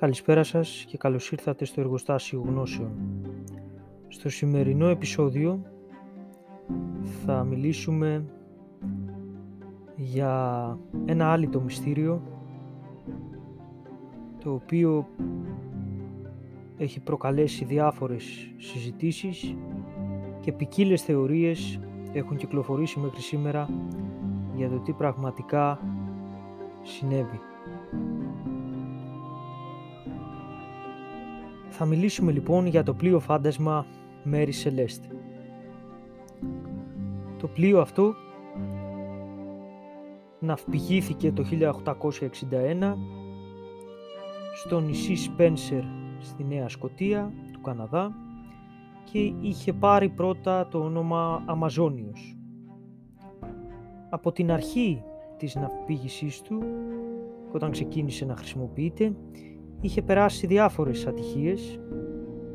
Καλησπέρα σας και καλώς ήρθατε στο Εργοστάσιο Γνώσεων. Στο σημερινό επεισόδιο θα μιλήσουμε για ένα άλυτο μυστήριο το οποίο έχει προκαλέσει διάφορες συζητήσεις και ποικίλες θεωρίες έχουν κυκλοφορήσει μέχρι σήμερα για το τι πραγματικά συνέβη. Θα μιλήσουμε λοιπόν για το πλοίο φάντασμα Mary Celeste. Το πλοίο αυτό ναυπηγήθηκε το 1861 στο νησί Σπένσερ στη Νέα Σκοτία του Καναδά και είχε πάρει πρώτα το όνομα Αμαζόνιος. Από την αρχή της ναυπήγησής του, όταν ξεκίνησε να χρησιμοποιείται, είχε περάσει διάφορες ατυχίες.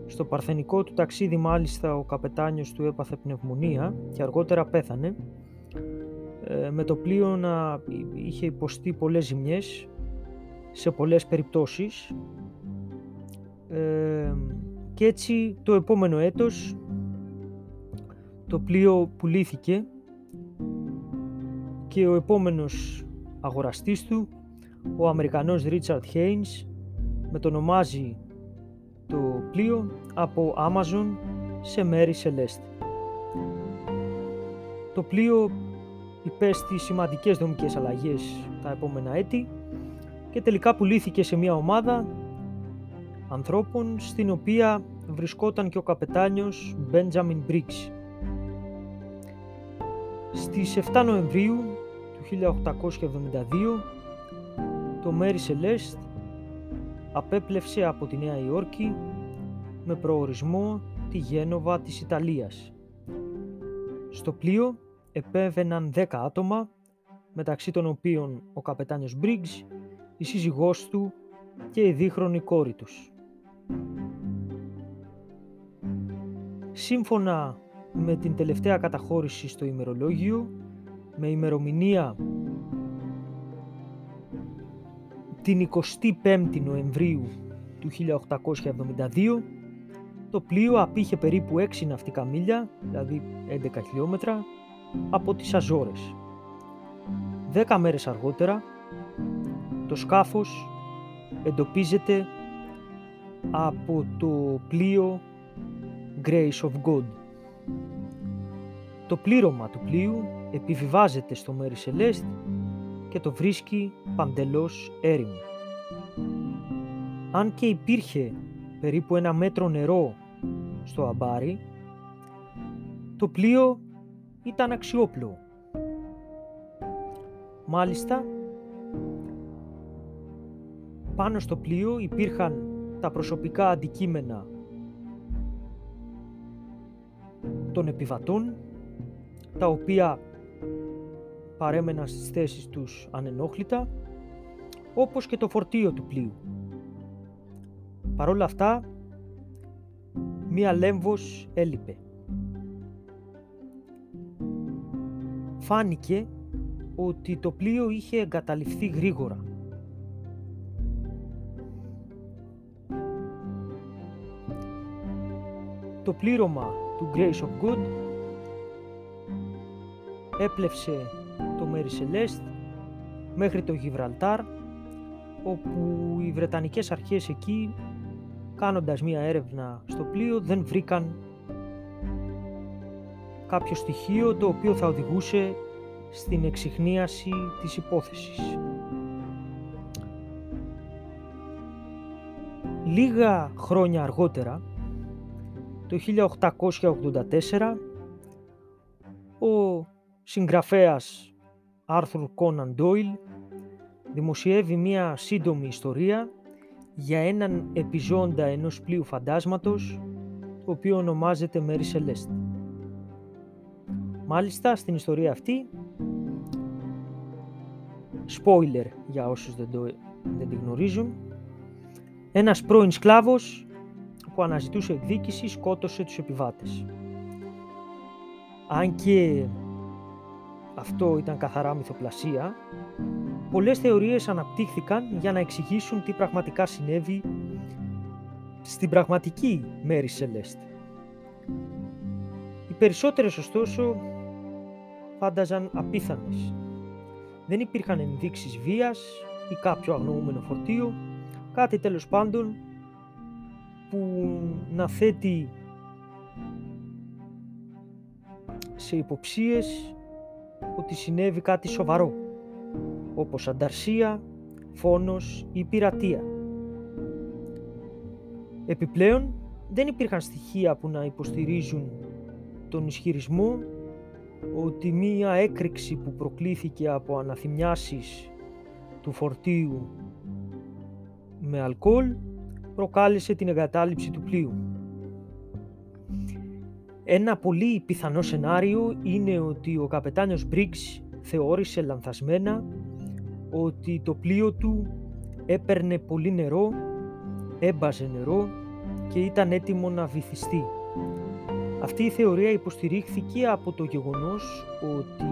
Στο παρθενικό του ταξίδι μάλιστα ο καπετάνιος του έπαθε πνευμονία και αργότερα πέθανε. Ε, με το πλοίο να είχε υποστεί πολλές ζημιές σε πολλές περιπτώσεις ε, και έτσι το επόμενο έτος το πλοίο πουλήθηκε και ο επόμενος αγοραστής του, ο Αμερικανός Ρίτσαρτ Χέινς, μετονομάζει το πλοίο από Amazon σε Mary Celeste. Το πλοίο υπέστη σημαντικές δομικές αλλαγές τα επόμενα έτη και τελικά πουλήθηκε σε μια ομάδα ανθρώπων στην οποία βρισκόταν και ο καπετάνιος Benjamin Briggs. Στις 7 Νοεμβρίου του 1872 το Mary Celeste απέπλευσε από τη Νέα Υόρκη με προορισμό τη Γένοβα της Ιταλίας. Στο πλοίο επέβαιναν 10 άτομα, μεταξύ των οποίων ο καπετάνιος Μπρίγκς, η σύζυγός του και η δίχρονη κόρη τους. Σύμφωνα με την τελευταία καταχώρηση στο ημερολόγιο, με ημερομηνία την 25η Νοεμβρίου του 1872 το πλοίο απήχε περίπου 6 ναυτικά μίλια, δηλαδή 11 χιλιόμετρα, από τις Αζόρες. Δέκα μέρες αργότερα το σκάφος εντοπίζεται από το πλοίο Grace of God. Το πλήρωμα του πλοίου επιβιβάζεται στο Μέρι Σελέστ και το βρίσκει παντελώς έρημο. Αν και υπήρχε περίπου ένα μέτρο νερό στο αμπάρι, το πλοίο ήταν αξιόπλο. Μάλιστα, πάνω στο πλοίο υπήρχαν τα προσωπικά αντικείμενα των επιβατών, τα οποία παρέμεναν στις θέσεις τους ανενόχλητα, όπως και το φορτίο του πλοίου. Παρόλα αυτά, μία λέμβος έλειπε. Φάνηκε ότι το πλοίο είχε εγκαταλειφθεί γρήγορα. Το πλήρωμα του Grace of Good έπλευσε το Μέρι Σελέστ μέχρι το Γιβραλτάρ όπου οι Βρετανικές αρχές εκεί κάνοντας μία έρευνα στο πλοίο δεν βρήκαν κάποιο στοιχείο το οποίο θα οδηγούσε στην εξυχνίαση της υπόθεσης. Λίγα χρόνια αργότερα, το 1884, ο συγγραφέας Άρθουρ Κόναν Ντόιλ δημοσιεύει μία σύντομη ιστορία για έναν επιζώντα ενός πλοίου φαντάσματος το οποίο ονομάζεται Μέρι Σελέστ. Μάλιστα στην ιστορία αυτή spoiler για όσους δεν, το, δεν τη γνωρίζουν ένας πρώην σκλάβος που αναζητούσε εκδίκηση σκότωσε τους επιβάτες. Αν και αυτό ήταν καθαρά μυθοπλασία, πολλές θεωρίες αναπτύχθηκαν για να εξηγήσουν τι πραγματικά συνέβη στην πραγματική Μέρη Σελέστ. Οι περισσότερες ωστόσο φάνταζαν απίθανες. Δεν υπήρχαν ενδείξεις βίας ή κάποιο αγνοούμενο φορτίο, κάτι τέλος πάντων που να θέτει σε υποψίες ότι συνέβη κάτι σοβαρό, όπως ανταρσία, φόνος ή πειρατεία. Επιπλέον, δεν υπήρχαν στοιχεία που να υποστηρίζουν τον ισχυρισμό ότι μία έκρηξη που προκλήθηκε από αναθυμιάσεις του φορτίου με αλκοόλ προκάλεσε την εγκατάλειψη του πλοίου. Ένα πολύ πιθανό σενάριο είναι ότι ο καπετάνιος Μπρίγκς θεώρησε λανθασμένα ότι το πλοίο του έπαιρνε πολύ νερό, έμπαζε νερό και ήταν έτοιμο να βυθιστεί. Αυτή η θεωρία υποστηρίχθηκε από το γεγονός ότι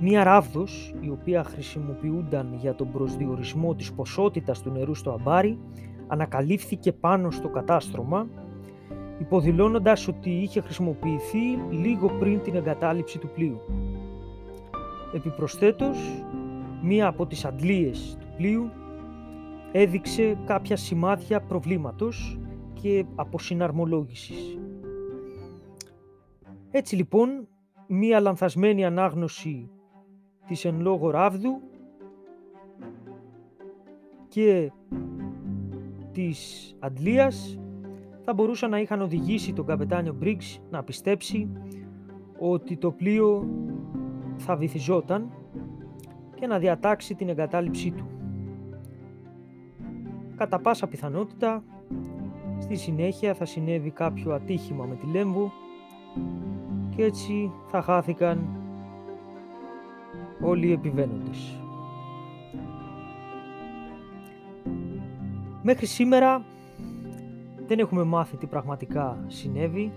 μία ράβδος, η οποία χρησιμοποιούνταν για τον προσδιορισμό της ποσότητας του νερού στο αμπάρι, ανακαλύφθηκε πάνω στο κατάστρωμα, υποδηλώνοντας ότι είχε χρησιμοποιηθεί λίγο πριν την εγκατάλειψη του πλοίου. Επιπροσθέτως, μία από τις αντλίες του πλοίου έδειξε κάποια σημάδια προβλήματος και αποσυναρμολόγησης. Έτσι λοιπόν, μία λανθασμένη ανάγνωση της εν λόγω ράβδου και της αντλίας θα μπορούσαν να είχαν οδηγήσει τον καπετάνιο Μπρίγκς να πιστέψει ότι το πλοίο θα βυθιζόταν και να διατάξει την εγκατάλειψή του. Κατά πάσα πιθανότητα, στη συνέχεια θα συνέβη κάποιο ατύχημα με τη Λέμβο και έτσι θα χάθηκαν όλοι οι επιβαίνοντες. Μέχρι σήμερα δεν έχουμε μάθει τι πραγματικά συνέβη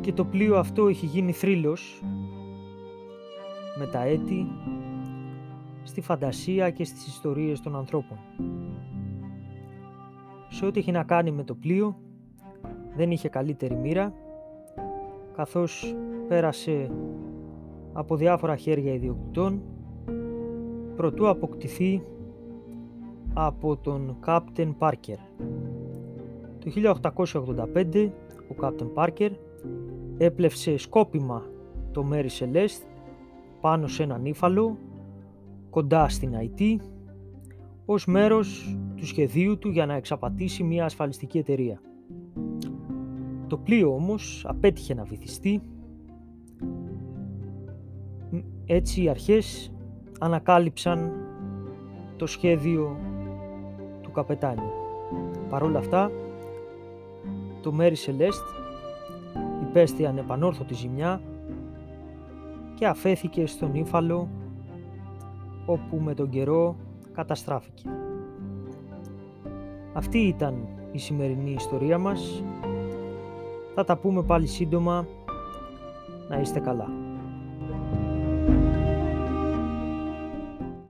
και το πλοίο αυτό έχει γίνει θρύλος με τα έτη στη φαντασία και στις ιστορίες των ανθρώπων. Σε ό,τι έχει να κάνει με το πλοίο δεν είχε καλύτερη μοίρα καθώς πέρασε από διάφορα χέρια ιδιοκτητών προτού αποκτηθεί από τον Κάπτεν Πάρκερ. Το 1885 ο Κάπτεν Πάρκερ έπλευσε σκόπιμα το Μέρι Σελέστ πάνω σε έναν ύφαλο κοντά στην Αϊτή ως μέρος του σχεδίου του για να εξαπατήσει μια ασφαλιστική εταιρεία. Το πλοίο όμως απέτυχε να βυθιστεί έτσι οι αρχές ανακάλυψαν το σχέδιο του καπετάνιου. Παρ' όλα αυτά, το Μέρι Σελέστ υπέστη ανεπανόρθωτη ζημιά και αφέθηκε στον ύφαλο όπου με τον καιρό καταστράφηκε. Αυτή ήταν η σημερινή ιστορία μας. Θα τα πούμε πάλι σύντομα. Να είστε καλά.